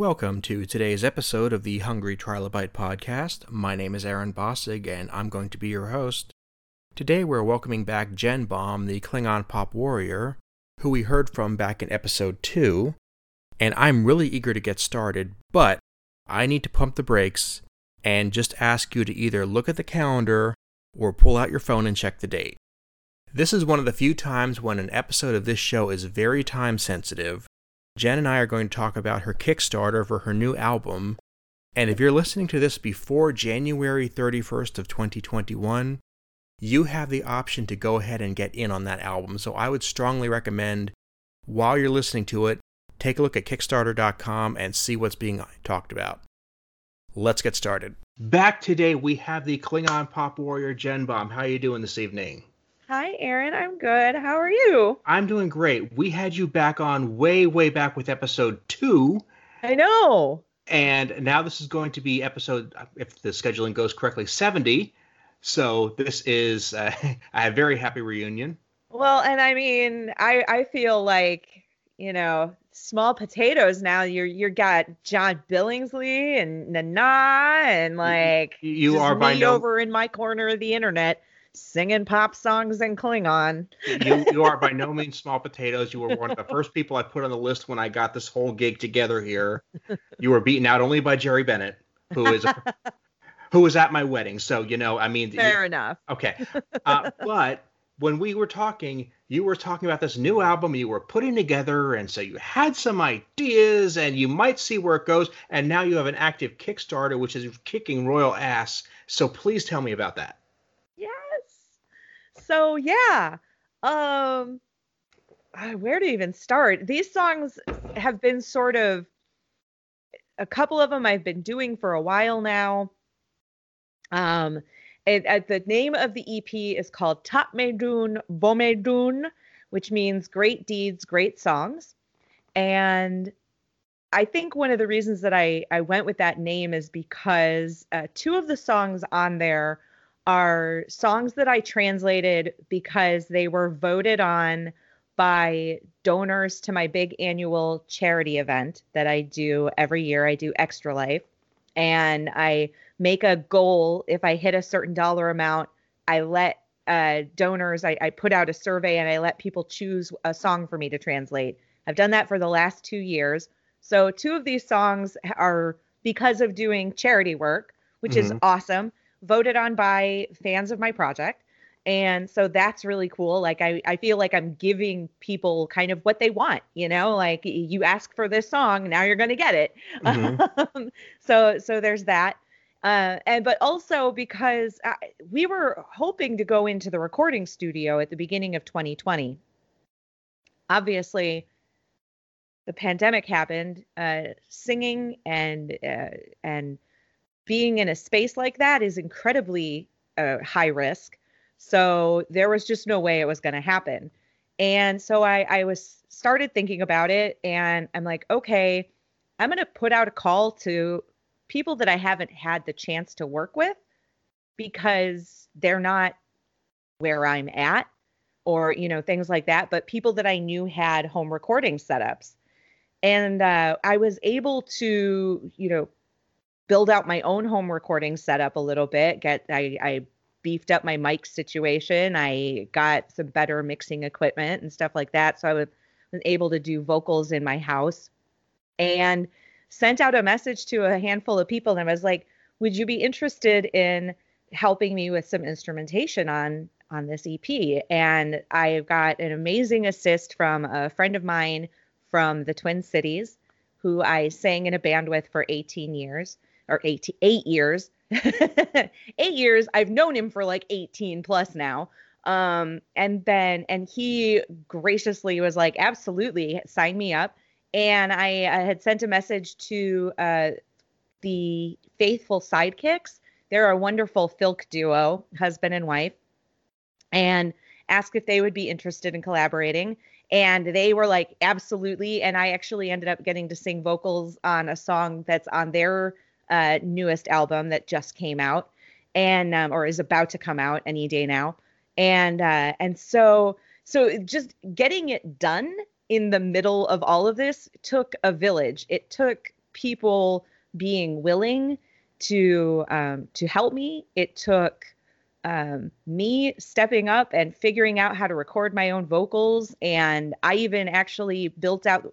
Welcome to today's episode of the Hungry Trilobite podcast. My name is Aaron Bossig, and I'm going to be your host. Today we're welcoming back Jen Baum, the Klingon pop warrior, who we heard from back in episode 2. And I'm really eager to get started, but I need to pump the brakes and just ask you to either look at the calendar or pull out your phone and check the date. This is one of the few times when an episode of this show is very time sensitive, Jen and I are going to talk about her Kickstarter for her new album. And if you're listening to this before January 31st of 2021, you have the option to go ahead and get in on that album. So I would strongly recommend while you're listening to it, take a look at kickstarter.com and see what's being talked about. Let's get started. Back today we have the Klingon pop warrior Jen Bomb. How are you doing this evening? Hi, Aaron. I'm good. How are you? I'm doing great. We had you back on way, way back with episode two. I know. And now this is going to be episode, if the scheduling goes correctly, 70. So this is uh, a very happy reunion. Well, and I mean, I I feel like you know small potatoes now. You're you got John Billingsley and Nana and like you, you are by no... over in my corner of the internet singing pop songs in Klingon. you, you are by no means small potatoes. You were one of the first people I put on the list when I got this whole gig together here. You were beaten out only by Jerry Bennett, who is who was at my wedding. So you know, I mean, fair you, enough. Okay, uh, but when we were talking, you were talking about this new album you were putting together, and so you had some ideas, and you might see where it goes. And now you have an active Kickstarter, which is kicking royal ass. So please tell me about that so yeah um uh, where to even start? These songs have been sort of a couple of them i've been doing for a while now. Um it, uh, the name of the ep is called tapmedun bomedun which means great deeds great songs. And I think one of the reasons that I, I went with that name is because uh, two of the songs on there are songs that I translated because they were voted on by donors to my big annual charity event that I do every year. I do Extra Life. And I make a goal. If I hit a certain dollar amount, I let uh, donors, I, I put out a survey and I let people choose a song for me to translate. I've done that for the last two years. So, two of these songs are because of doing charity work, which mm-hmm. is awesome voted on by fans of my project. And so that's really cool. Like I, I feel like I'm giving people kind of what they want, you know, like you ask for this song, now you're going to get it. Mm-hmm. so, so there's that. Uh, and but also because I, we were hoping to go into the recording studio at the beginning of 2020. Obviously, the pandemic happened. Uh, singing and uh, and being in a space like that is incredibly uh, high risk. So there was just no way it was going to happen. And so I, I was started thinking about it and I'm like, okay, I'm going to put out a call to people that I haven't had the chance to work with because they're not where I'm at or, you know, things like that, but people that I knew had home recording setups. And uh, I was able to, you know, build out my own home recording setup a little bit. Get I, I beefed up my mic situation. I got some better mixing equipment and stuff like that. So I was, was able to do vocals in my house and sent out a message to a handful of people. And I was like, would you be interested in helping me with some instrumentation on on this EP? And I got an amazing assist from a friend of mine from the Twin Cities who I sang in a band with for 18 years or eight, eight years. eight years. I've known him for like 18 plus now. Um, and then, and he graciously was like, absolutely, sign me up. And I, I had sent a message to uh, the Faithful Sidekicks. They're a wonderful filk duo, husband and wife, and asked if they would be interested in collaborating. And they were like, absolutely. And I actually ended up getting to sing vocals on a song that's on their uh, newest album that just came out and um, or is about to come out any day now. And uh, and so so just getting it done in the middle of all of this took a village. It took people being willing to um, to help me. It took um, me stepping up and figuring out how to record my own vocals, and I even actually built out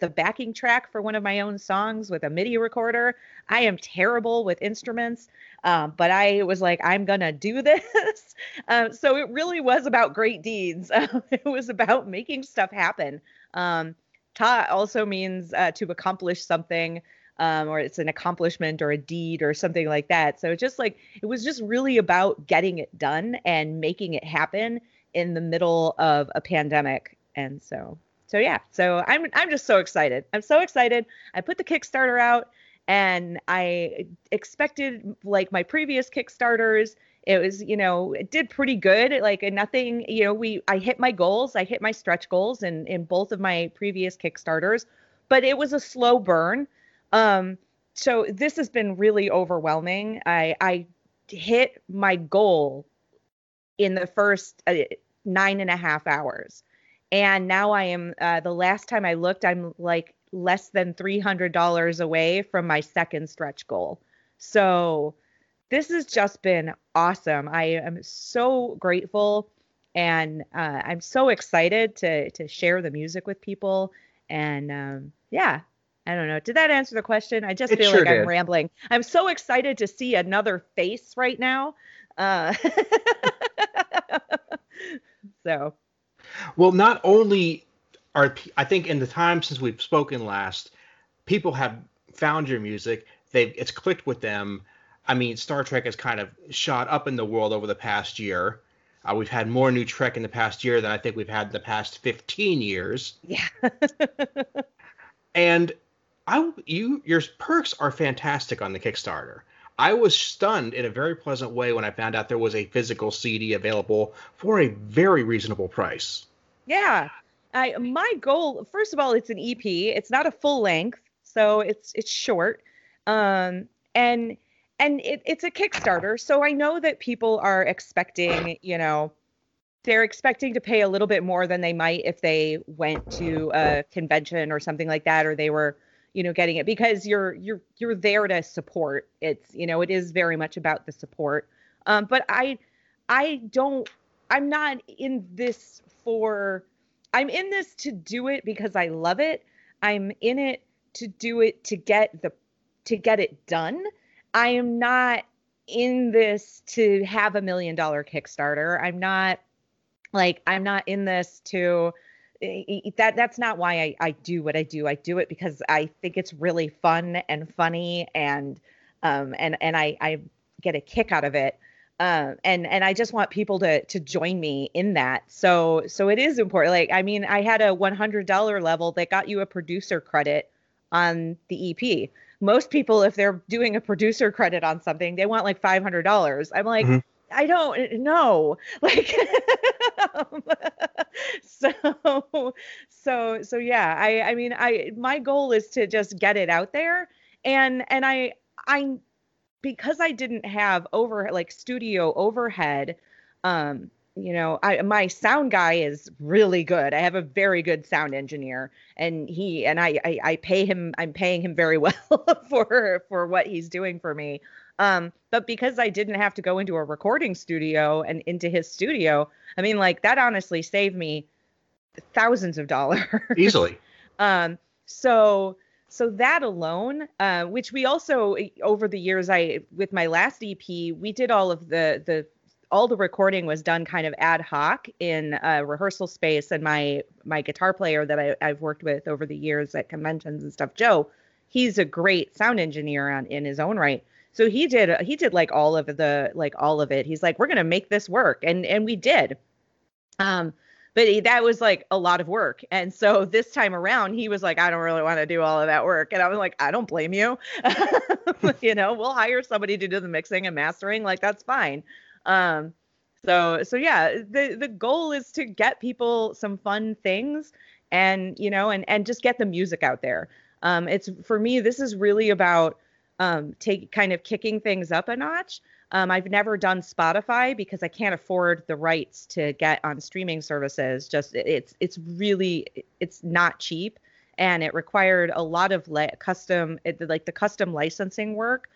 the backing track for one of my own songs with a MIDI recorder. I am terrible with instruments, um, but I was like, I'm gonna do this. um, so it really was about great deeds. it was about making stuff happen. Um, ta also means uh, to accomplish something. Um, or it's an accomplishment or a deed or something like that. So just like it was just really about getting it done and making it happen in the middle of a pandemic. And so so yeah, so I'm I'm just so excited. I'm so excited. I put the Kickstarter out and I expected like my previous Kickstarters. It was, you know, it did pretty good. Like nothing, you know, we I hit my goals. I hit my stretch goals in in both of my previous Kickstarters, but it was a slow burn. Um so this has been really overwhelming. I I hit my goal in the first uh, nine and a half hours and now I am uh, the last time I looked, I'm like less than $300 away from my second stretch goal. So this has just been awesome. I am so grateful and uh, I'm so excited to to share the music with people. And um, yeah, I don't know. Did that answer the question? I just it feel sure like did. I'm rambling. I'm so excited to see another face right now. Uh, so well, not only are I think in the time since we've spoken last, people have found your music. They've it's clicked with them. I mean, Star Trek has kind of shot up in the world over the past year. Uh, we've had more new Trek in the past year than I think we've had in the past 15 years. Yeah. and I you your perks are fantastic on the Kickstarter. I was stunned in a very pleasant way when I found out there was a physical CD available for a very reasonable price. Yeah. I my goal first of all it's an EP. It's not a full length, so it's it's short. Um and and it, it's a Kickstarter, so I know that people are expecting, you know, they're expecting to pay a little bit more than they might if they went to a convention or something like that or they were you know getting it because you're you're you're there to support it's you know it is very much about the support um but i i don't i'm not in this for i'm in this to do it because i love it i'm in it to do it to get the to get it done i am not in this to have a million dollar kickstarter i'm not like i'm not in this to that that's not why I, I do what I do. I do it because I think it's really fun and funny and um and and I I get a kick out of it. Um and and I just want people to to join me in that. So so it is important. Like I mean, I had a $100 level that got you a producer credit on the EP. Most people if they're doing a producer credit on something, they want like $500. I'm like mm-hmm. I don't know. Like um, so so so yeah, I I mean I my goal is to just get it out there and and I I because I didn't have over like studio overhead um you know I my sound guy is really good. I have a very good sound engineer and he and I I, I pay him I'm paying him very well for for what he's doing for me. Um, but because I didn't have to go into a recording studio and into his studio, I mean, like that honestly saved me thousands of dollars easily. um, so so that alone, uh, which we also over the years, I with my last EP, we did all of the the all the recording was done kind of ad hoc in a rehearsal space, and my my guitar player that I, I've worked with over the years at conventions and stuff, Joe, he's a great sound engineer on, in his own right. So he did he did like all of the like all of it. He's like we're gonna make this work. And and we did. Um but he, that was like a lot of work. And so this time around he was like i don't really want to do all of that work. And i was like i don't blame you. You know we'll hire somebody to do the mixing and mastering. Like that's fine. Um so so yeah the the goal is to get people some fun things and you know and and just get the music out there. Um it's for me this is really about um, take kind of kicking things up a notch. Um, I've never done Spotify because I can't afford the rights to get on streaming services. Just it's it's really it's not cheap, and it required a lot of li- custom, it, like the custom licensing work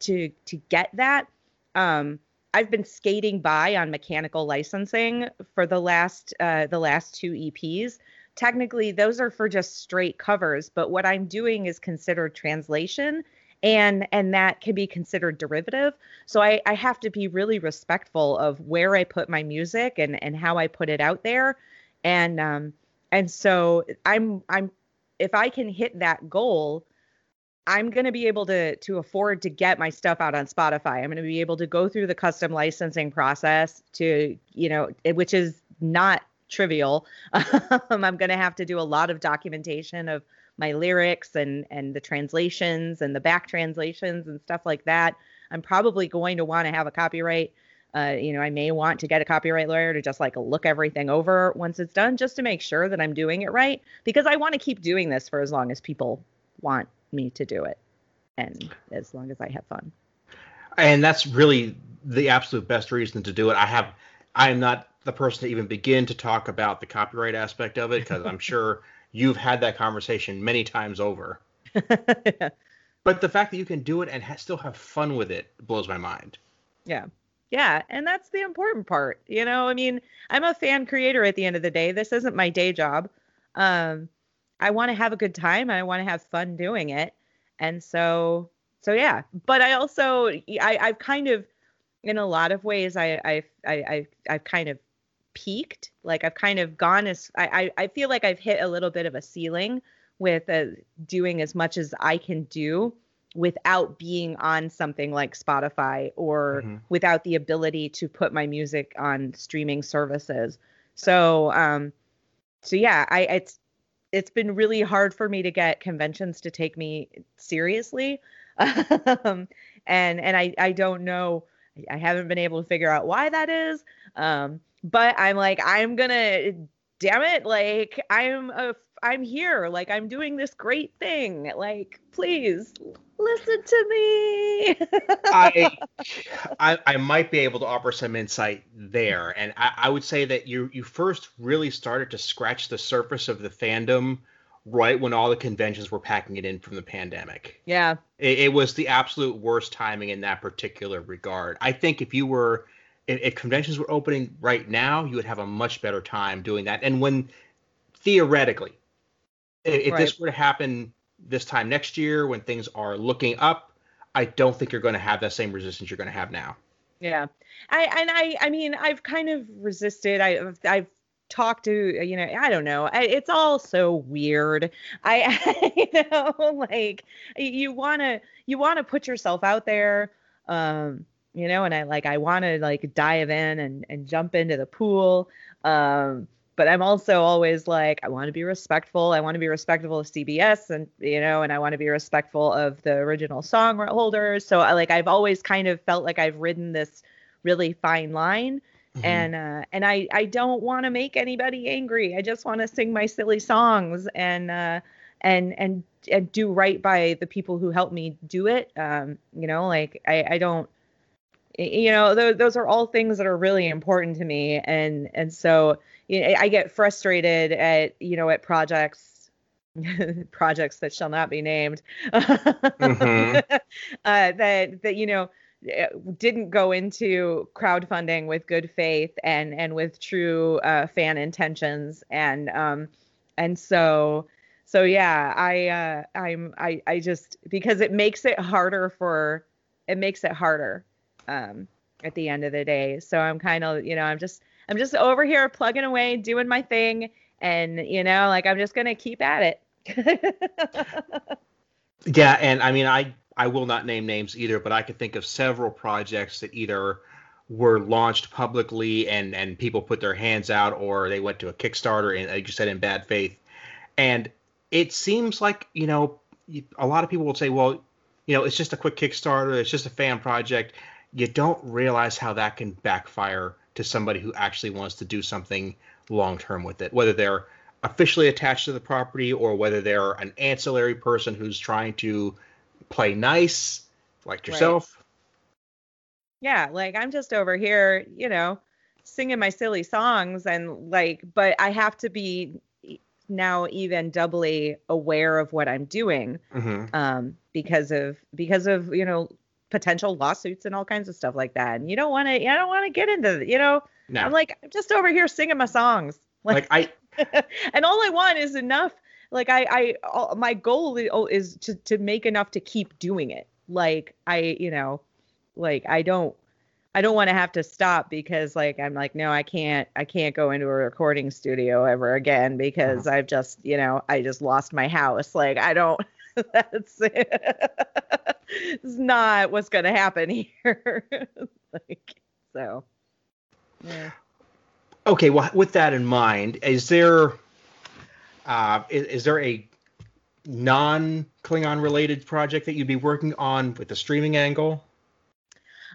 to to get that. Um, I've been skating by on mechanical licensing for the last uh, the last two EPs. Technically, those are for just straight covers, but what I'm doing is considered translation, and and that can be considered derivative. So I, I have to be really respectful of where I put my music and and how I put it out there, and um and so I'm I'm if I can hit that goal, I'm going to be able to to afford to get my stuff out on Spotify. I'm going to be able to go through the custom licensing process to, you know, which is not trivial. Um, I'm going to have to do a lot of documentation of my lyrics and and the translations and the back translations and stuff like that. I'm probably going to want to have a copyright uh, you know, I may want to get a copyright lawyer to just like look everything over once it's done, just to make sure that I'm doing it right, because I want to keep doing this for as long as people want me to do it and as long as I have fun. And that's really the absolute best reason to do it. I have I am not the person to even begin to talk about the copyright aspect of it because I'm sure you've had that conversation many times over. yeah. But the fact that you can do it and ha- still have fun with it blows my mind. Yeah. Yeah, and that's the important part. You know, I mean, I'm a fan creator at the end of the day. This isn't my day job. Um, I want to have a good time. I want to have fun doing it. And so, so yeah. But I also, I, I've kind of, in a lot of ways, I, I, I, I I've kind of peaked. Like I've kind of gone as, I, I, I feel like I've hit a little bit of a ceiling with uh, doing as much as I can do without being on something like Spotify or mm-hmm. without the ability to put my music on streaming services. So, um, so yeah, I it's it's been really hard for me to get conventions to take me seriously. um, and and I I don't know I haven't been able to figure out why that is. Um, but I'm like I'm to damn it like I'm a I'm here like I'm doing this great thing. Like please listen to me. I, I, I might be able to offer some insight there, and I, I would say that you you first really started to scratch the surface of the fandom right when all the conventions were packing it in from the pandemic. Yeah, it, it was the absolute worst timing in that particular regard. I think if you were if, if conventions were opening right now, you would have a much better time doing that. And when theoretically, if, right. this were to happen this time next year when things are looking up, I don't think you're going to have that same resistance you're going to have now. Yeah, I and I I mean I've kind of resisted. I I've talked to you know I don't know. I, it's all so weird. I, I you know like you want to you want to put yourself out there. Um, you know, and I like I want to like dive in and and jump into the pool. Um, but I'm also always like, I want to be respectful. I want to be respectful of CBS and, you know, and I want to be respectful of the original song holders. So I like, I've always kind of felt like I've ridden this really fine line. Mm-hmm. And, uh, and I, I don't want to make anybody angry. I just want to sing my silly songs and, uh, and, and, and do right by the people who helped me do it. Um, you know, like I, I don't, you know, those, those are all things that are really important to me. And, and so, you know, I get frustrated at you know at projects projects that shall not be named mm-hmm. uh, that that you know eh, didn't go into crowdfunding with good faith and and with true uh, fan intentions and um and so so yeah i uh i'm i i just because it makes it harder for it makes it harder um at the end of the day so i'm kind of you know i'm just I'm just over here plugging away, doing my thing, and you know, like I'm just gonna keep at it. yeah, and I mean, I I will not name names either, but I could think of several projects that either were launched publicly and and people put their hands out, or they went to a Kickstarter and like you said in bad faith, and it seems like you know a lot of people will say, well, you know, it's just a quick Kickstarter, it's just a fan project. You don't realize how that can backfire to somebody who actually wants to do something long term with it, whether they're officially attached to the property or whether they're an ancillary person who's trying to play nice, like yourself. Right. Yeah, like I'm just over here, you know, singing my silly songs and like, but I have to be now even doubly aware of what I'm doing Mhm. um, because of because of you know potential lawsuits and all kinds of stuff like that. And you don't want to, I don't want to get into, you know, No. I'm like I'm just over here singing my songs, like I and all I want is enough. Like I, I, all, my goal is, oh, is to to make enough to keep doing it. Like I, you know, like I don't, I don't want to have to stop because like I'm like no, I can't, I can't go into a recording studio ever again because uh-huh. I've just, you know, I just lost my house. Like I don't. That's it's not what's gonna happen here. like so. Yeah. okay. Well, with that in mind, is there uh, is, is there a non Klingon related project that you'd be working on with the streaming angle?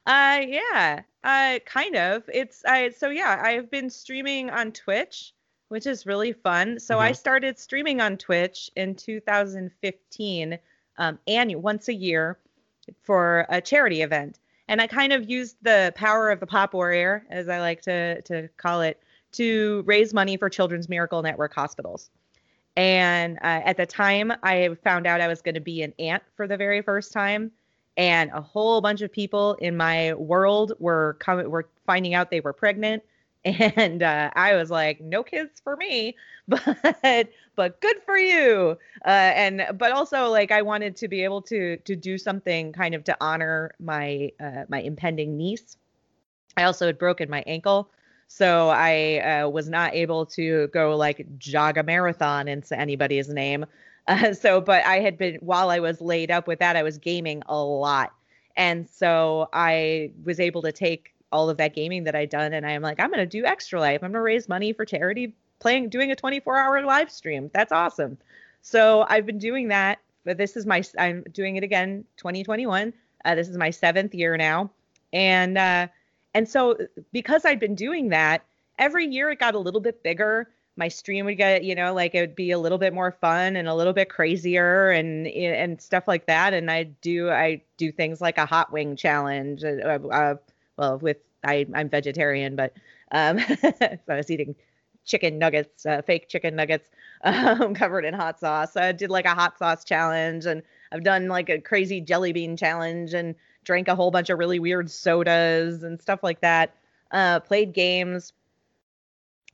Uh yeah. Uh kind of. It's I so yeah, I've been streaming on Twitch, which is really fun. So I Mhm. started streaming on Twitch in 2015 um annual once a year for a charity event. And I kind of used the power of the Pop Warrior, as I like to to call it, to raise money for Children's Miracle Network hospitals. And uh, at the time, I found out I was going to be an aunt for the very first time, and a whole bunch of people in my world were coming, were finding out they were pregnant, and uh, I was like, no kids for me, but but good for you. Uh, and but also like I wanted to be able to to do something kind of to honor my uh, my impending niece. I also had broken my ankle. So I uh, was not able to go like jog a marathon into anybody's name. Uh, so, but I had been while I was laid up with that, I was gaming a lot, and so I was able to take all of that gaming that I'd done, and I'm like, I'm gonna do Extra Life. I'm gonna raise money for charity, playing, doing a 24-hour live stream. That's awesome. So I've been doing that, but this is my I'm doing it again, 2021. Uh, this is my seventh year now, and uh, and so because I'd been doing that every year, it got a little bit bigger. My stream would get, you know, like it would be a little bit more fun and a little bit crazier and and stuff like that. And I do I do things like a hot wing challenge. Uh, uh, well, with I I'm vegetarian, but um, so I was eating chicken nuggets, uh, fake chicken nuggets, um, covered in hot sauce. So I did like a hot sauce challenge, and I've done like a crazy jelly bean challenge, and drank a whole bunch of really weird sodas and stuff like that. Uh, played games,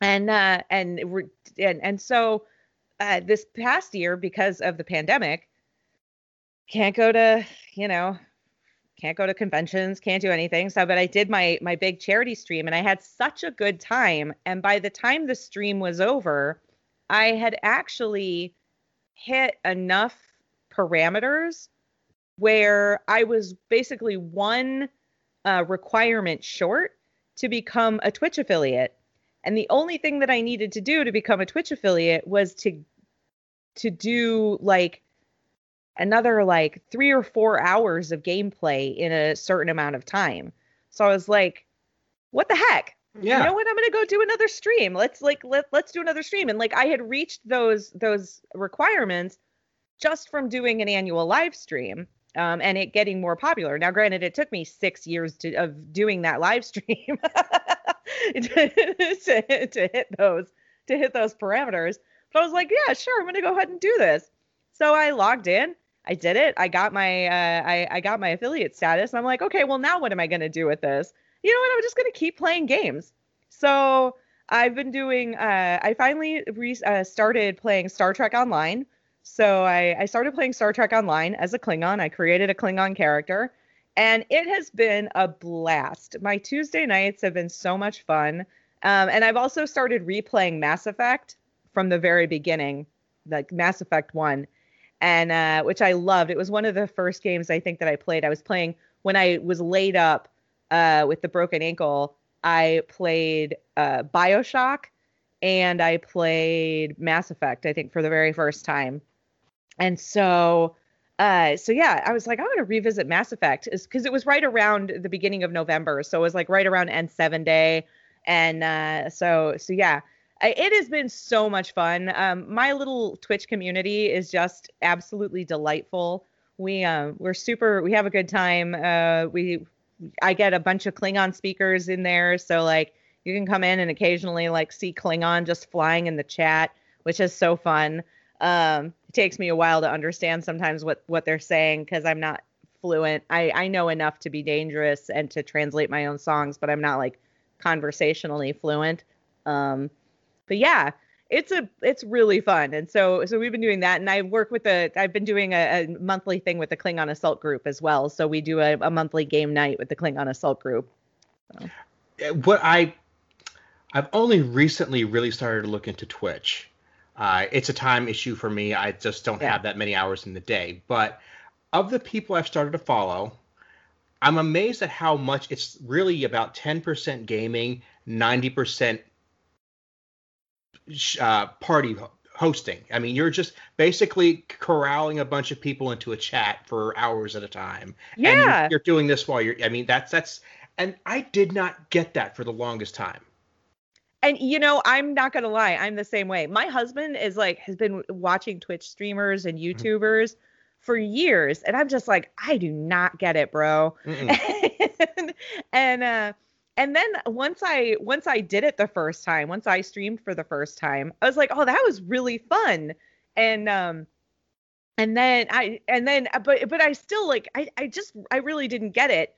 and uh, and and and so uh, this past year, because of the pandemic, can't go to you know can't go to conventions, can't do anything. So, but I did my my big charity stream, and I had such a good time. And by the time the stream was over, I had actually hit enough parameters where I was basically one uh, requirement short to become a Twitch affiliate. And the only thing that I needed to do to become a Twitch affiliate was to to do like another like three or four hours of gameplay in a certain amount of time. So I was like, what the heck? Yeah. You know what? I'm gonna go do another stream. Let's like let let's do another stream. And like I had reached those those requirements just from doing an annual live stream um, and it getting more popular. Now, granted, it took me six years to, of doing that live stream to, to, to hit those to hit those parameters. But I was like, yeah, sure, I'm gonna go ahead and do this. So I logged in. I did it. I got my uh, I, I got my affiliate status. I'm like, okay, well now what am I gonna do with this? You know what? I'm just gonna keep playing games. So I've been doing. Uh, I finally re- uh, started playing Star Trek Online. So I, I started playing Star Trek Online as a Klingon. I created a Klingon character, and it has been a blast. My Tuesday nights have been so much fun. Um, and I've also started replaying Mass Effect from the very beginning, like Mass Effect 1, and uh, which I loved. It was one of the first games I think that I played. I was playing when I was laid up uh, with the broken ankle. I played uh, Bioshock and I played Mass Effect, I think, for the very first time. And so, uh, so yeah, I was like, I'm to revisit Mass Effect because it was right around the beginning of November. So it was like right around N7 day. And uh, so, so yeah, it has been so much fun. Um, my little Twitch community is just absolutely delightful. We um, we're super. We have a good time. Uh, we I get a bunch of Klingon speakers in there, so like you can come in and occasionally like see Klingon just flying in the chat. which is so fun. Um, it takes me a while to understand sometimes what what they're saying because I'm not fluent. I I know enough to be dangerous and to translate my own songs, but I'm not like conversationally fluent. Um, but yeah, it's a it's really fun. And so so we've been doing that. And i work with the i've been doing a, a monthly thing with the klingon assault group as well. So we do a, a monthly game night with the klingon assault group. So. what i i've only recently really started to look into twitch. Uh, it's a time issue for me. I just don't yeah. have that many hours in the day. But of the people i've started to follow i'm amazed at how much it's really about 10% gaming 90% uh, party hosting. I mean, you're just basically corralling a bunch of people into a chat for hours at a time. Yeah. And you're, you're, doing this while you're. I mean, that's that's. And I did not get that for the longest time. And you know, I'm not gonna lie, I'm the same way. My husband is like has been watching Twitch streamers and mm-hmm. YouTubers mm-hmm. for years, and I'm just like, I do not get it, bro. and, and uh and then once I once I did it the first time, once I streamed for the first time, I was like, "Oh, that was really fun." And um and then I and then uh, but but I still like I I just I really didn't get it.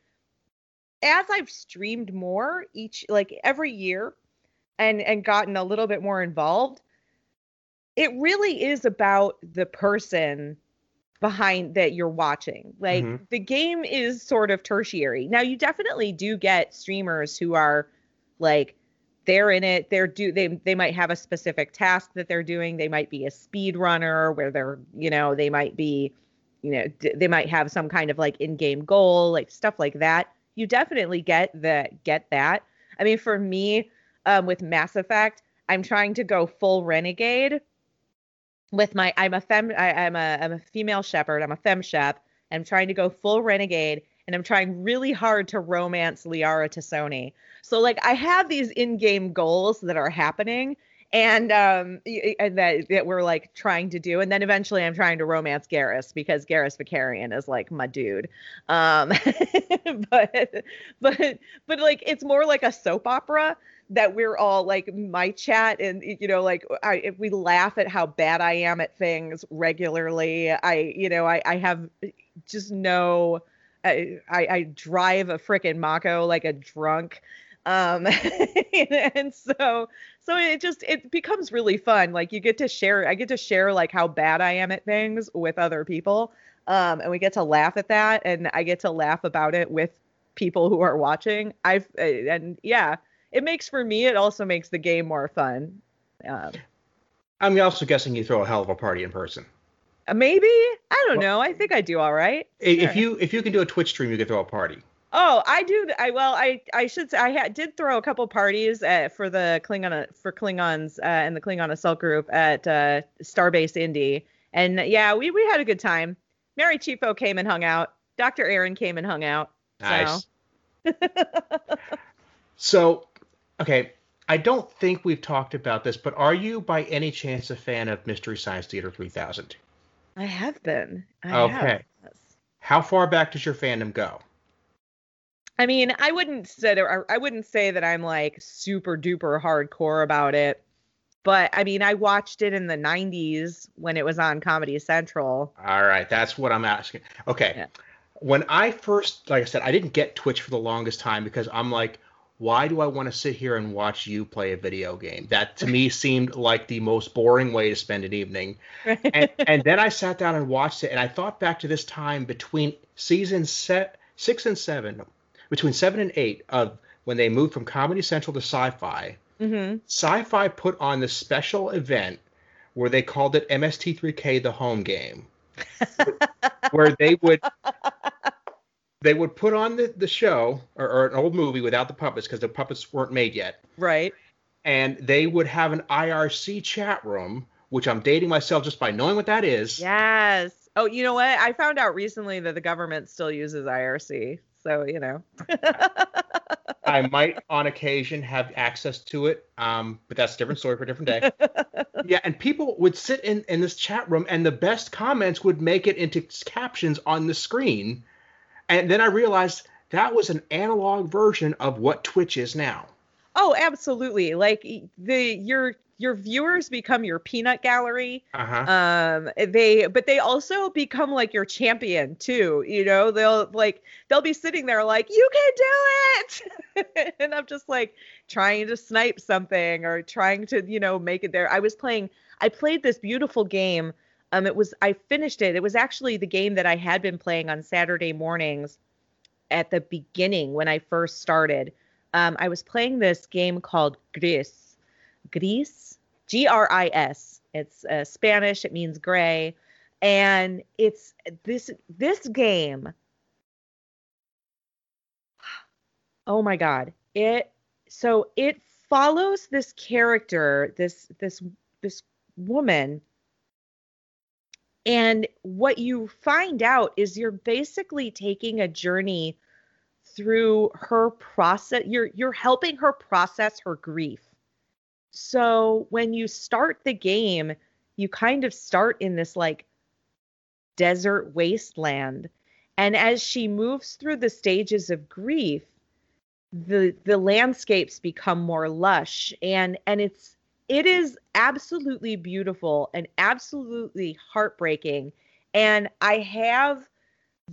As I've streamed more each like every year and and gotten a little bit more involved, it really is about the person behind that you're watching. Like mm-hmm. the game is sort of tertiary. Now you definitely do get streamers who are like they're in it, they're do they they might have a specific task that they're doing. They might be a speed runner where they're, you know, they might be you know, d- they might have some kind of like in-game goal, like stuff like that. You definitely get the get that. I mean, for me, um, with Mass Effect, I'm trying to go full renegade with my I'm a fem I, am a I'm a female Shepard. I'm a fem shep. I'm trying to go full renegade and I'm trying really hard to romance Liara T'Soni. So like I have these in-game goals that are happening and um and that that we're like trying to do and then eventually I'm trying to romance Garrus because Garrus Vakarian is like my dude. Um but but but like it's more like a soap opera that we're all like my chat and you know like I, if we laugh at how bad I am at things regularly I you know I I have just no I I, I drive a freaking Mako like a drunk um and so so it just it becomes really fun. Like you get to share I get to share like how bad I am at things with other people um and we get to laugh at that and I get to laugh about it with people who are watching. I've and yeah it makes for me. It also makes the game more fun. Um, I'm also guessing you throw a hell of a party in person. Uh, maybe I don't well, know. I think I do all right. If sure. you if you can do a Twitch stream, you can throw a party. Oh, I do. I well, I I should say I had, did throw a couple parties at, for the Klingon for Klingons uh, and the Klingon Assault Group at uh, Starbase Indy, and yeah, we we had a good time. Mary Chieffo came and hung out. Dr. Erin came and hung out. Nice. So, so Okay, I don't think we've talked about this, but are you by any chance a fan of Mystery Science Theater 3000? I have been. I okay. Have. How far back does your fandom go? I mean, I wouldn't say I wouldn't say that I'm like super duper hardcore about it, but I mean, I watched it in the 90s when it was on Comedy Central. All right, that's what I'm asking. Okay. Yeah. When I first, like I said, I didn't get Twitch for the longest time because I'm like, why do I want to sit here and watch you play a video game? That to me seemed like the most boring way to spend an evening. and, and then I sat down and watched it, and I thought back to this time between season set six and seven, between seven and eight of when they moved from Comedy Central to Sci-Fi. Mm-hmm. Sci-Fi put on this special event where they called it MST3K the home game, where they would they would put on the, the show or, or an old movie without the puppets because the puppets weren't made yet. Right. And they would have an IRC chat room, which I'm dating myself just by knowing what that is. Yes. Oh, you know what? I found out recently that the government still uses IRC. So, you know. I might on occasion have access to it, um, but that's a different story for a different day. yeah, and people would sit in, in this chat room, and the best comments would make it into captions on the screen and then I realized that was an analog version of what Twitch is now. Oh, absolutely. Like the you're your viewers become your peanut gallery. Uh-huh. Um, they but they also become like your champion too. You know, they'll like they'll be sitting there like you can do it, and I'm just like trying to snipe something or trying to you know make it there. I was playing. I played this beautiful game. Um, it was I finished it. It was actually the game that I had been playing on Saturday mornings at the beginning when I first started. Um, I was playing this game called Gris. Gris? G R I S. It's uh, Spanish. It means gray, and it's this this game. Oh my god! It so it follows this character, this this this woman, and what you find out is you're basically taking a journey through her process. You're you're helping her process her grief so when you start the game, you kind of start in this like desert wasteland. And as she moves through the stages of grief, the the landscapes become more lush and and it's it is absolutely beautiful and absolutely heartbreaking and i have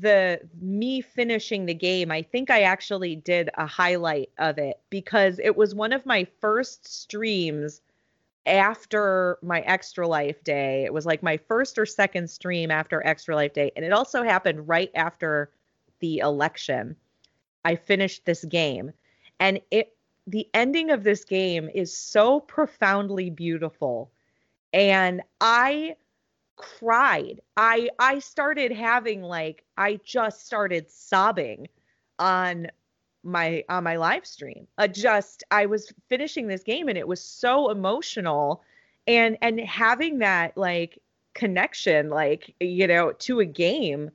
the me finishing the game, I think I actually did a highlight of it because it was one of my first streams after my extra life day. It was like my first or second stream after extra life day and it also happened right after the election. I finished this game and it the ending of this game is so profoundly beautiful and I cried. I I started having like I just started sobbing on my on my live stream. Uh, just I was finishing this game and it was so emotional and and having that like connection like you know to a game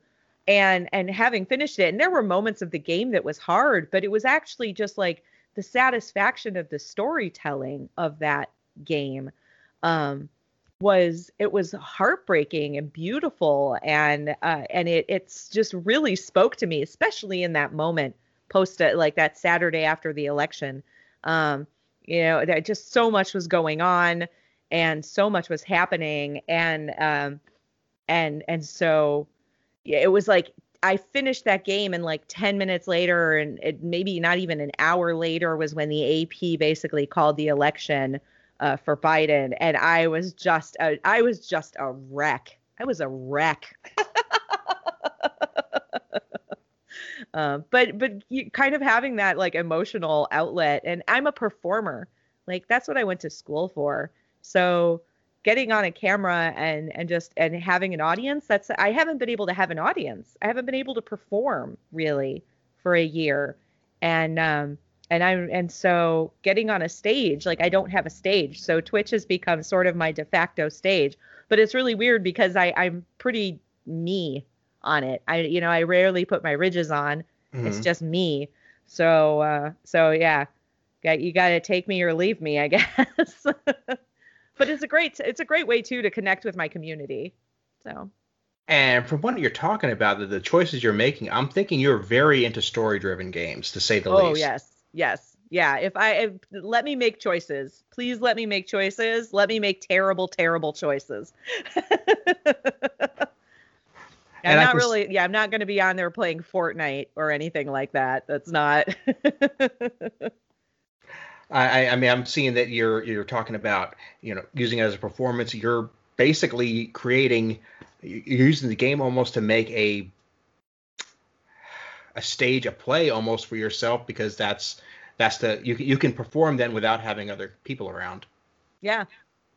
and and having finished it and there were moments of the game that was hard but it was actually just like the satisfaction of the storytelling of that game um was it was heartbreaking and beautiful and uh, and it it's just really spoke to me especially in that moment post uh, like that Saturday after the election. Um you know that just so much was going on and so much was happening and um and and so yeah, it was like I finished that game and like 10 minutes later and it, maybe not even an hour later was when the AP basically called the election uh, for Biden, and I was just a, I was just a wreck. I was a wreck. uh, but but you, kind of having that like emotional outlet, and I'm a performer. Like that's what I went to school for. So getting on a camera and and just and having an audience that's I haven't been able to have an audience. I haven't been able to perform really for a year. And um and i'm and so getting on a stage like i don't have a stage so twitch has become sort of my de facto stage but it's really weird because i i'm pretty me on it i you know i rarely put my ridges on mm-hmm. it's just me so uh so yeah you got to take me or leave me i guess but it's a great it's a great way too to connect with my community. So. And from what you're talking about, the, the choices you're making, I'm thinking you're very into story driven games, to say the oh, least. Oh, yes. Yes. Yeah. If i if, let me make choices. Please let me make choices. Let me make terrible terrible choices. I'm not really, yeah, I'm not going to be on there playing Fortnite or anything like that. That's not. I, I mean, I'm seeing that you're you're talking about, you know, using it as a performance. You're basically creating, you're using the game almost to make a a stage, a play almost for yourself because that's that's the you you can perform then without having other people around. Yeah.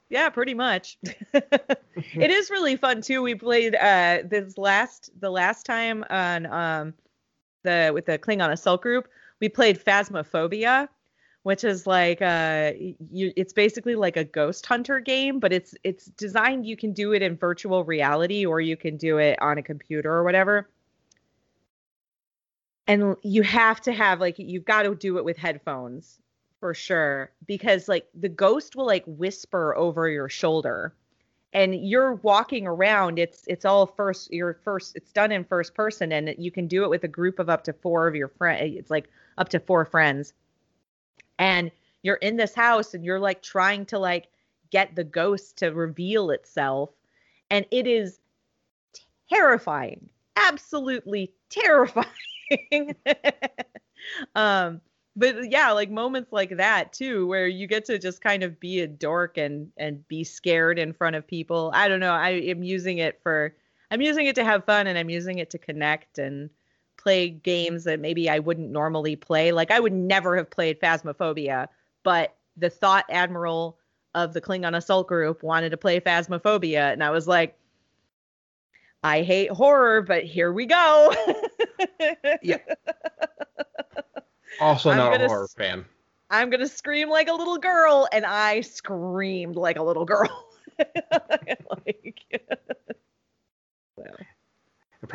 Yeah, pretty much. it is really fun too. We played uh this last the last time on um the with the Klingon Assault group, we played Phasmophobia, which is like uh you it's basically like a ghost hunter game, but it's it's designed you can do it in virtual reality or you can do it on a computer or whatever. And you have to have like you've got to do it with headphones for sure because like the ghost will like whisper over your shoulder. And you're walking around it's it's all first your first it's done in first person and you can do it with a group of up to four of your friends it's like up to four friends and you're in this house and you're like trying to like get the ghost to reveal itself and it is terrifying absolutely terrifying. Um but yeah like moments like that too where you get to just kind of be a dork and and be scared in front of people. I don't know i am using it for i'm using it to have fun and i'm using it to connect and play games that maybe i wouldn't normally play like i would never have played phasmophobia but the thought admiral of the klingon assault group wanted to play phasmophobia and i was like i hate horror but here we go yeah also I'm not a horror fan. I'm gonna scream like a little girl, and I screamed like a little girl. like,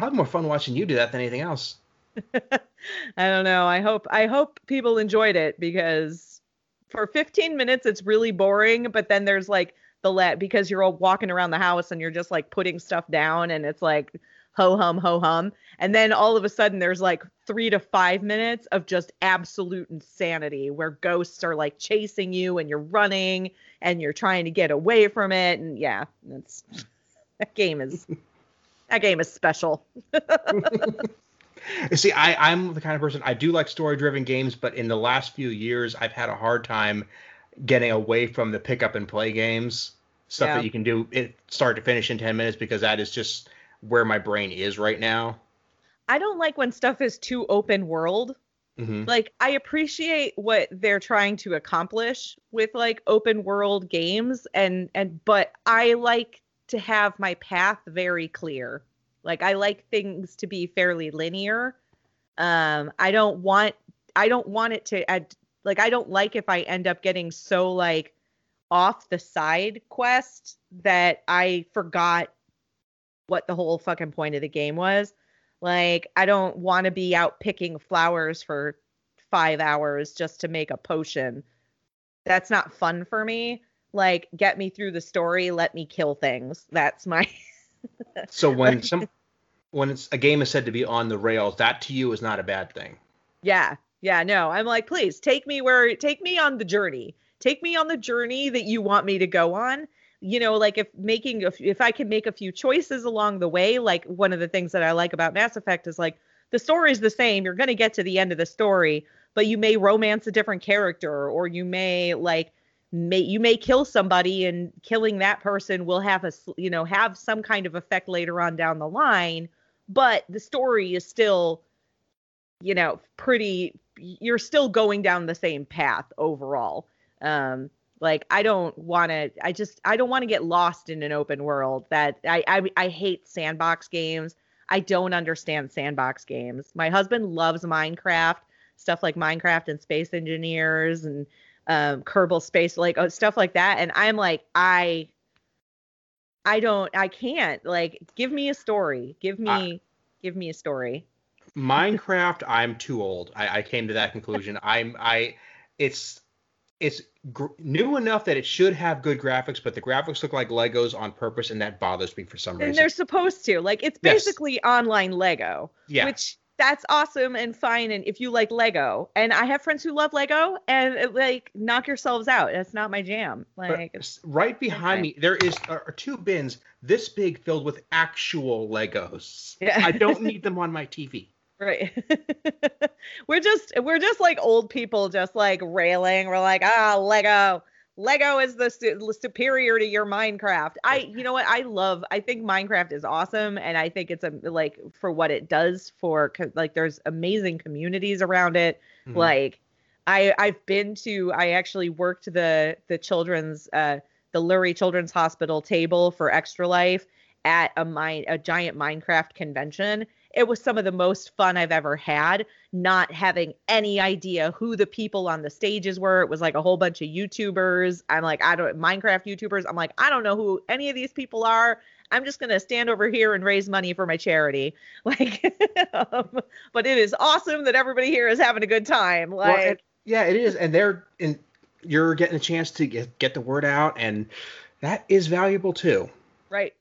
probably more fun watching you do that than anything else. I don't know. I hope I hope people enjoyed it because for 15 minutes it's really boring, but then there's like the let because you're all walking around the house and you're just like putting stuff down and it's like ho hum ho hum and then all of a sudden there's like 3 to 5 minutes of just absolute insanity where ghosts are like chasing you and you're running and you're trying to get away from it and yeah, that's that game is that game is special. You See, I, I'm the kind of person I do like story-driven games, but in the last few years, I've had a hard time getting away from the pick up and play games stuff Yeah. that you can do it start to finish in 10 minutes because that is just where my brain is right now. I don't like when stuff is too open world. hmm Like I appreciate what they're trying to accomplish with like open world games and and but I like to have my path very clear. Like I like things to be fairly linear. Um I don't want I don't want it to add like I don't like if I end up getting so like off the side quest that I forgot what the whole fucking point of the game was. Like, I don't want to be out picking flowers for five hours just to make a potion. That's not fun for me. Like, get me through the story, let me kill things. That's my. So when some when it's a game is said to be on the rails, that to you is not a bad thing. Yeah. Yeah. No, I'm like, please take me where, take me on the journey. Take me on the journey that you want me to go on. You know, like if making, a, if I can make a few choices along the way, like one of the things that I like about Mass Effect is like the story's the same. You're going to get to the end of the story, but you may romance a different character or you may like, may you may kill somebody and killing that person will have a you know have some kind of effect later on down the line but the story is still you know pretty you're still going down the same path overall. Um like i don't want to i just i don't want to get lost in an open world that I, I i hate sandbox games. I don't understand sandbox games. My husband loves minecraft stuff like minecraft and space engineers and um kerbal space like uh, stuff like that and i'm like i i don't i can't like give me a story give me I- give me a story Minecraft, I'm too old. I, I came to that conclusion. I'm I, it's it's gr- new enough that it should have good graphics, but the graphics look like Legos on purpose, and that bothers me for some reason. and they're supposed to like it's Yes. basically online lego Yeah, which that's awesome and fine and if you like lego. And i have friends who love lego and it, like knock yourselves out. That's not my jam. Like right behind me there is are, are two bins this big filled with actual Legos. Yeah. I don't need them on my TV. right. We're just we're just like old people just like railing. We're like ah lego lego is the su- superior to your minecraft. I you know what? I love i think minecraft is awesome and i think it's a like for what it does for like there's amazing communities around it. Mhm. like i i've been to i actually worked the the children's uh the lurie children's hospital table for extra life at a mine a giant minecraft convention it was some of the most fun i've ever had not having any idea who the people on the stages were it was like a whole bunch of youtubers i'm like i don't minecraft youtubers i'm like i don't know who any of these people are i'm just going to stand over here and raise money for my charity like um, but it is awesome that everybody here is having a good time Well, like yeah, it is, and they're in. You're getting a chance to get get the word out, and that is valuable too. Right.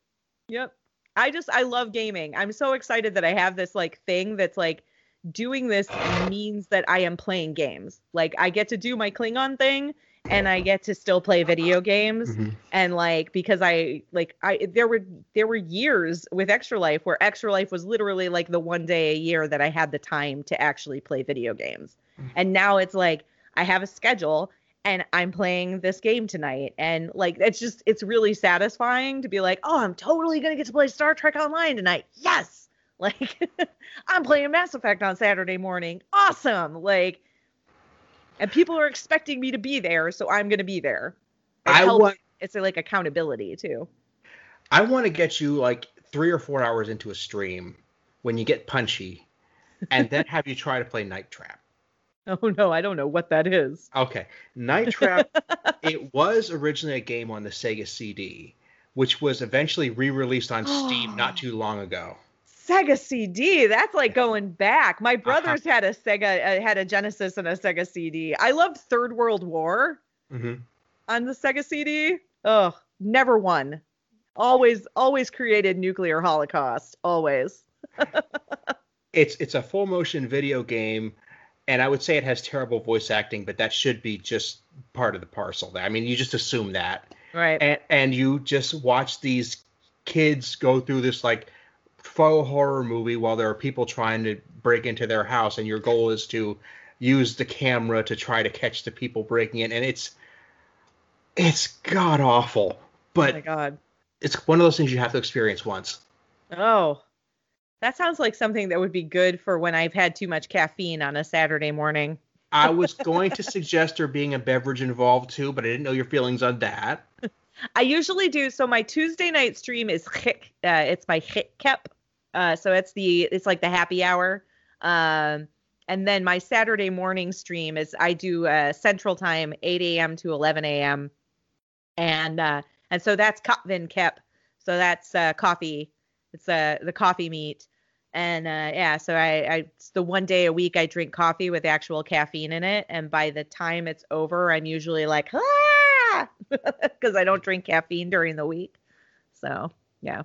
Yep. I just I love gaming. I'm so excited that I have this like thing that's like doing this means that I am playing games. Like I get to do my Klingon thing and I get to still play video games Mhm. and like because I like I there were there were years with Extra Life where Extra Life was literally like the one day a year that I had the time to actually play video games. Mhm. And now it's like I have a schedule and I'm playing this game tonight and like it's just it's really satisfying to be like, "Oh, I'm totally going to get to play Star Trek online tonight." Yes. Like I'm playing Mass Effect on Saturday morning. Awesome. Like and people are expecting me to be there, so I'm going to be there. It I helps- want it's like accountability too. I want to get you like three or four hours into a stream when you get punchy, and then have you try to play Night Trap. Oh no, I don't know what that is. Okay, Night Trap. it was originally a game on the Sega CD, which was eventually re-released on Steam not too long ago. Sega CD. That's like going back. My Uh-huh. brothers had a Sega, uh, had a Genesis and a Sega CD. I loved Third World War hmm on the Sega CD. Ugh, never won. Always, always created nuclear holocaust. Always. It's it's a full motion video game, and I would say it has terrible voice acting, but that should be just part of the parcel. I mean, you just assume that. Right. and and you just watch these kids go through this like faux horror movie while there are people trying to break into their house and your goal is to use the camera to try to catch the people breaking in and it's it's god awful oh but my god. it's one of those things you have to experience once Oh, that sounds like something that would be good for when I've had too much caffeine on a Saturday morning. i was going to suggest there being a beverage involved too but i didn't know your feelings on that I usually do. So my Tuesday night stream is uh, it's my kep. Uh, so it's the it's like the happy hour. Um, and then my Saturday morning stream is I do uh, Central Time, 8 a.m. to 11 a.m. And uh, and so that's Kotvin Kep. So that's uh, coffee. It's uh, the coffee meat. And uh, yeah, so I, I it's the one day a week I drink coffee with actual caffeine in it, and by the time it's over, I'm usually like ah, because I don't drink caffeine during the week. So yeah,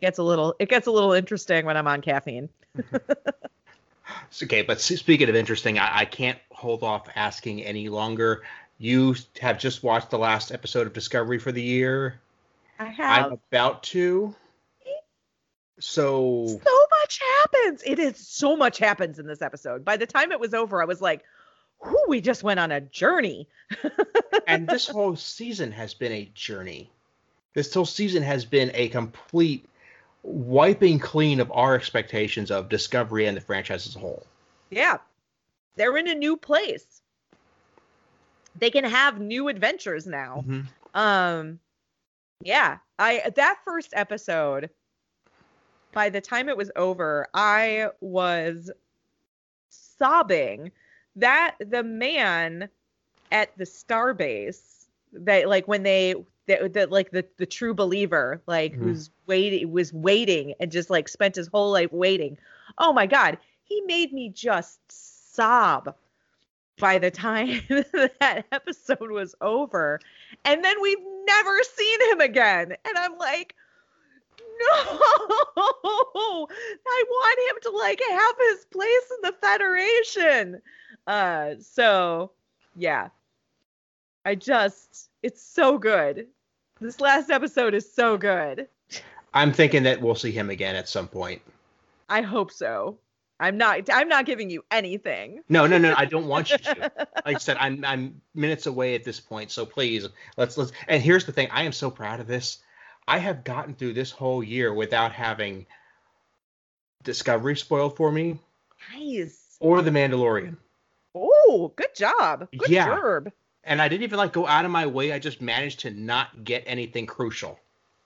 gets a little it gets a little interesting when I'm on caffeine. It's okay but speaking of interesting I, I can't hold off asking any longer you have just watched the last episode of discovery for the year I have I'm about to. So so much happens. It is so much happens in this episode. By the time it was over, I was like, "Whoo, we just went on a journey." and this whole season has been a journey. This whole season has been a complete wiping clean of our expectations of Discovery and the franchise as a whole. Yeah. They're in a new place. They can have new adventures now. Um yeah, I that first episode by the time it was over, I was sobbing that the man at the starbase that like when they that, that like the the true believer like Mhm. who's waiting was waiting and just like spent his whole life waiting. Oh my god, he made me just sob by the time that episode was over. And then we've never seen him again. And I'm like, no, I want him to like have his place in the Federation. Uh, so yeah, I just, it's so good. This last episode is so good. I'm thinking that we'll see him again at some point. I hope so. I'm not, I'm not giving you anything. No, no, no, I don't want you to. Like I said, I'm I'm minutes away at this point, so please let's let's. And here's the thing: I am so proud of this. I have gotten through this whole year without having Discovery spoiled for me Nice. or The Mandalorian. Oh, good job. Good Yeah. job. and I didn't even like go out of my way. I just managed to not get anything crucial.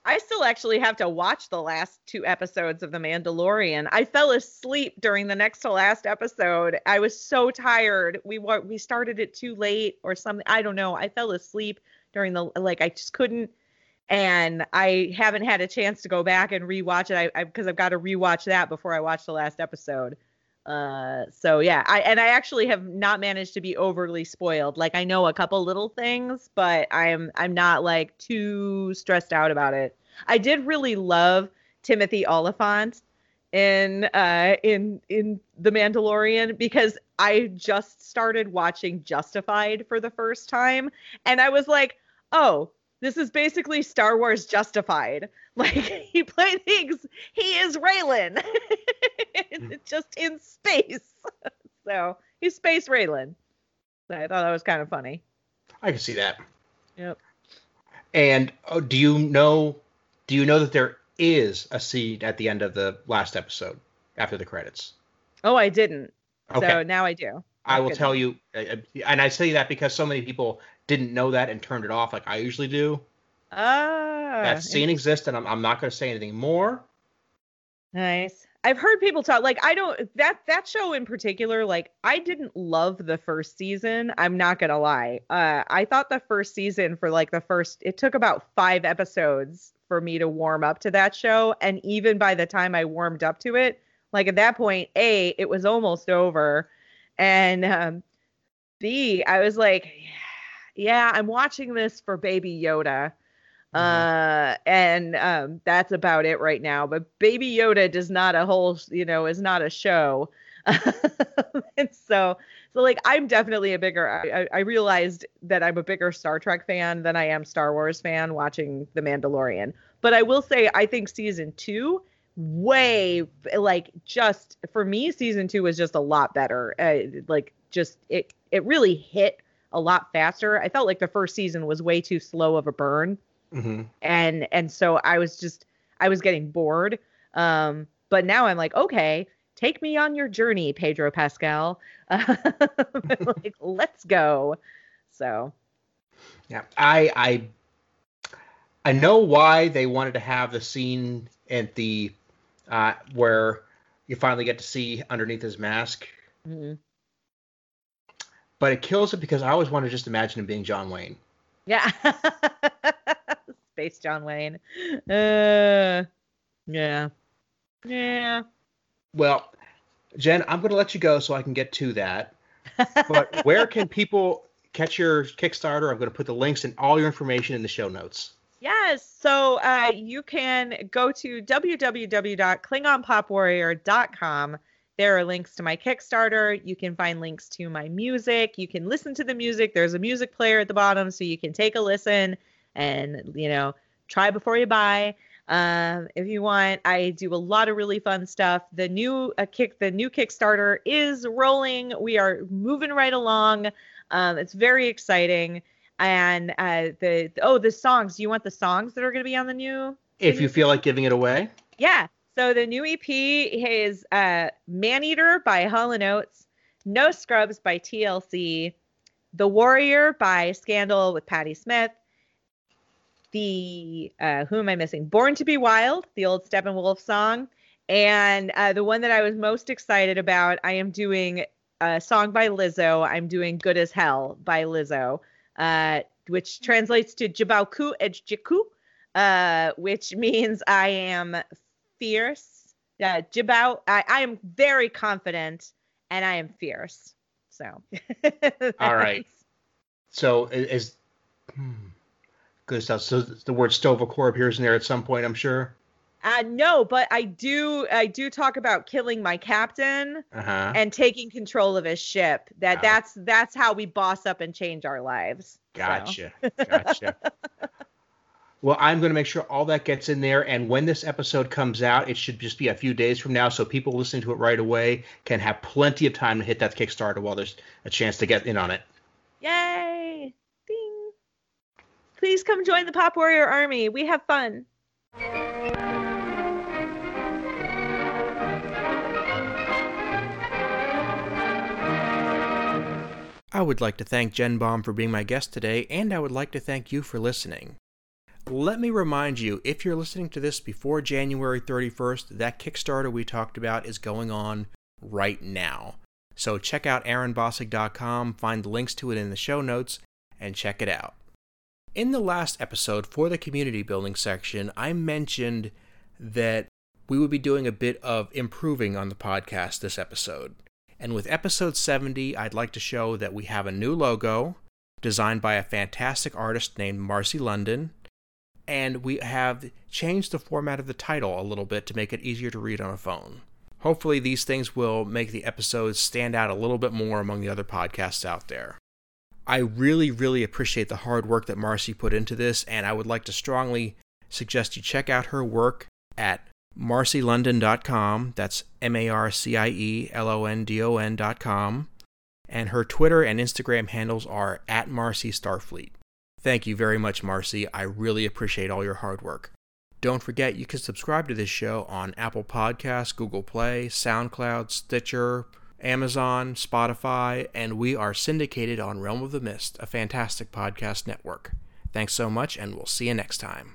I still actually have to watch the last two episodes of The Mandalorian. I fell asleep during the next to last episode. I was so tired. We we started it too late or something. I don't know. I fell asleep during the like I just couldn't and I haven't had a chance to go back and rewatch it. I because I've got to rewatch that before I watch the last episode. Uh, so yeah, I and I actually have not managed to be overly spoiled. Like I know a couple little things, but I'm I'm not like too stressed out about it. I did really love Timothy Olyphant in uh in in The Mandalorian because I just started watching Justified for the first time, and I was like, oh, this is basically Star Wars Justified. Like he things, he is Raylan, just in space. so he's Space Raylan. So I thought that was kind of funny. I can see that. Yep. And oh, do you know? Do you know that there is a scene at the end of the last episode after the credits? Oh, I didn't. Okay. So now I do. I will tell you, uh, uh, and I say that because so many people didn't know that and turned it off, like I usually do. Ah, that scene exists, and I'm, I'm not going to say anything more. Nice. I've heard people talk like I don't that that show in particular like I didn't love the first season. I'm not going to lie. Uh I thought the first season for like the first it took about 5 episodes for me to warm up to that show and even by the time I warmed up to it, like at that point, A, it was almost over and um B, I was like yeah, I'm watching this for baby Yoda. Uh, and um, that's about it right now. But Baby Yoda does not a whole, you know, is not a show. and so, so like, I'm definitely a bigger. I, I- I realized that I'm a bigger Star Trek fan than I am Star Wars fan watching The Mandalorian. But I will say, I think season two, way like just for me, season two was just a lot better. Uh, like, just it, it really hit a lot faster. I felt like the first season was way too slow of a burn. Hmm and and so i was just i was getting bored. Um but now i'm like okay take me on your journey pedro pascal. Like let's go. So. Yeah, I I I know why they wanted to have the scene at the uh, where you finally get to see underneath his mask, mm, but it kills it because I always want to just imagine him being John Wayne. yeah space john wayne uh yeah yeah Well, Jen, I'm going to let you go so I can get to that. But where can people catch your Kickstarter? I'm going to put the links and all your information in the show notes. Yes. So uh, you can go to www.klingonpopwarrior.com. There are links to my Kickstarter. You can find links to my music. You can listen to the music. There's a music player at the bottom, so you can take a listen and you know try before you buy. Um, if you want, I do a lot of really fun stuff. The new uh, kick, the new Kickstarter is rolling. We are moving right along. Um, it's very exciting and uh the oh the songs do you want the songs that are going to be on the new If you feel like giving it away, yeah so the new ep is uh man eater by hall oates no scrubs by tlc the warrior by scandal with patty smyth the uh who am i missing? Born to be wild the old steppenwolf song and uh the one that i was most excited about i am doing a song by lizzo i'm doing good as hell by lizzo uh, which translates to Jabauku Ejjiku, uh, which means I am fierce. Uh, Jabau, I, I am very confident and I am fierce. So, All right. so is hmm, good stuff. So the word Sto-vo-kor appears in there at some point, I'm sure. Uh, no, but I do, I do talk about killing my captain Uh huh. and taking control of his ship. That Oh. that's that's how we boss up and change our lives. So. Gotcha. Gotcha. well, I'm going to make sure all that gets in there. And when this episode comes out, it should just be a few days from now. So people listening to it right away can have plenty of time to hit that Kickstarter while there's a chance to get in on it. Yay! Ding! Please come join the Pop Warrior Army. We have fun. I would like to thank Jen Baum for being my guest today, and I would like to thank you for listening. Let me remind you if you're listening to this before January 31st, that Kickstarter we talked about is going on right now. So check out aaronbossig.com, find the links to it in the show notes, and check it out. In the last episode for the community building section, I mentioned that we would be doing a bit of improving on the podcast this episode. And with episode 70, I'd like to show that we have a new logo designed by a fantastic artist named Marcie London. And we have changed the format of the title a little bit to make it easier to read on a phone. Hopefully, these things will make the episodes stand out a little bit more among the other podcasts out there. I really, really appreciate the hard work that Marcie put into this, and I would like to strongly suggest you check out her work at marcielondon.com. That's M A R C I E L O N D O N.com. And her Twitter and Instagram handles are at Marcie Starfleet. Thank you very much, Marcie. I really appreciate all your hard work. Don't forget you can subscribe to this show on Apple Podcasts, Google Play, SoundCloud, Stitcher, Amazon, Spotify, and we are syndicated on Realm of the Mist, a fantastic podcast network. Thanks so much, and we'll see you next time.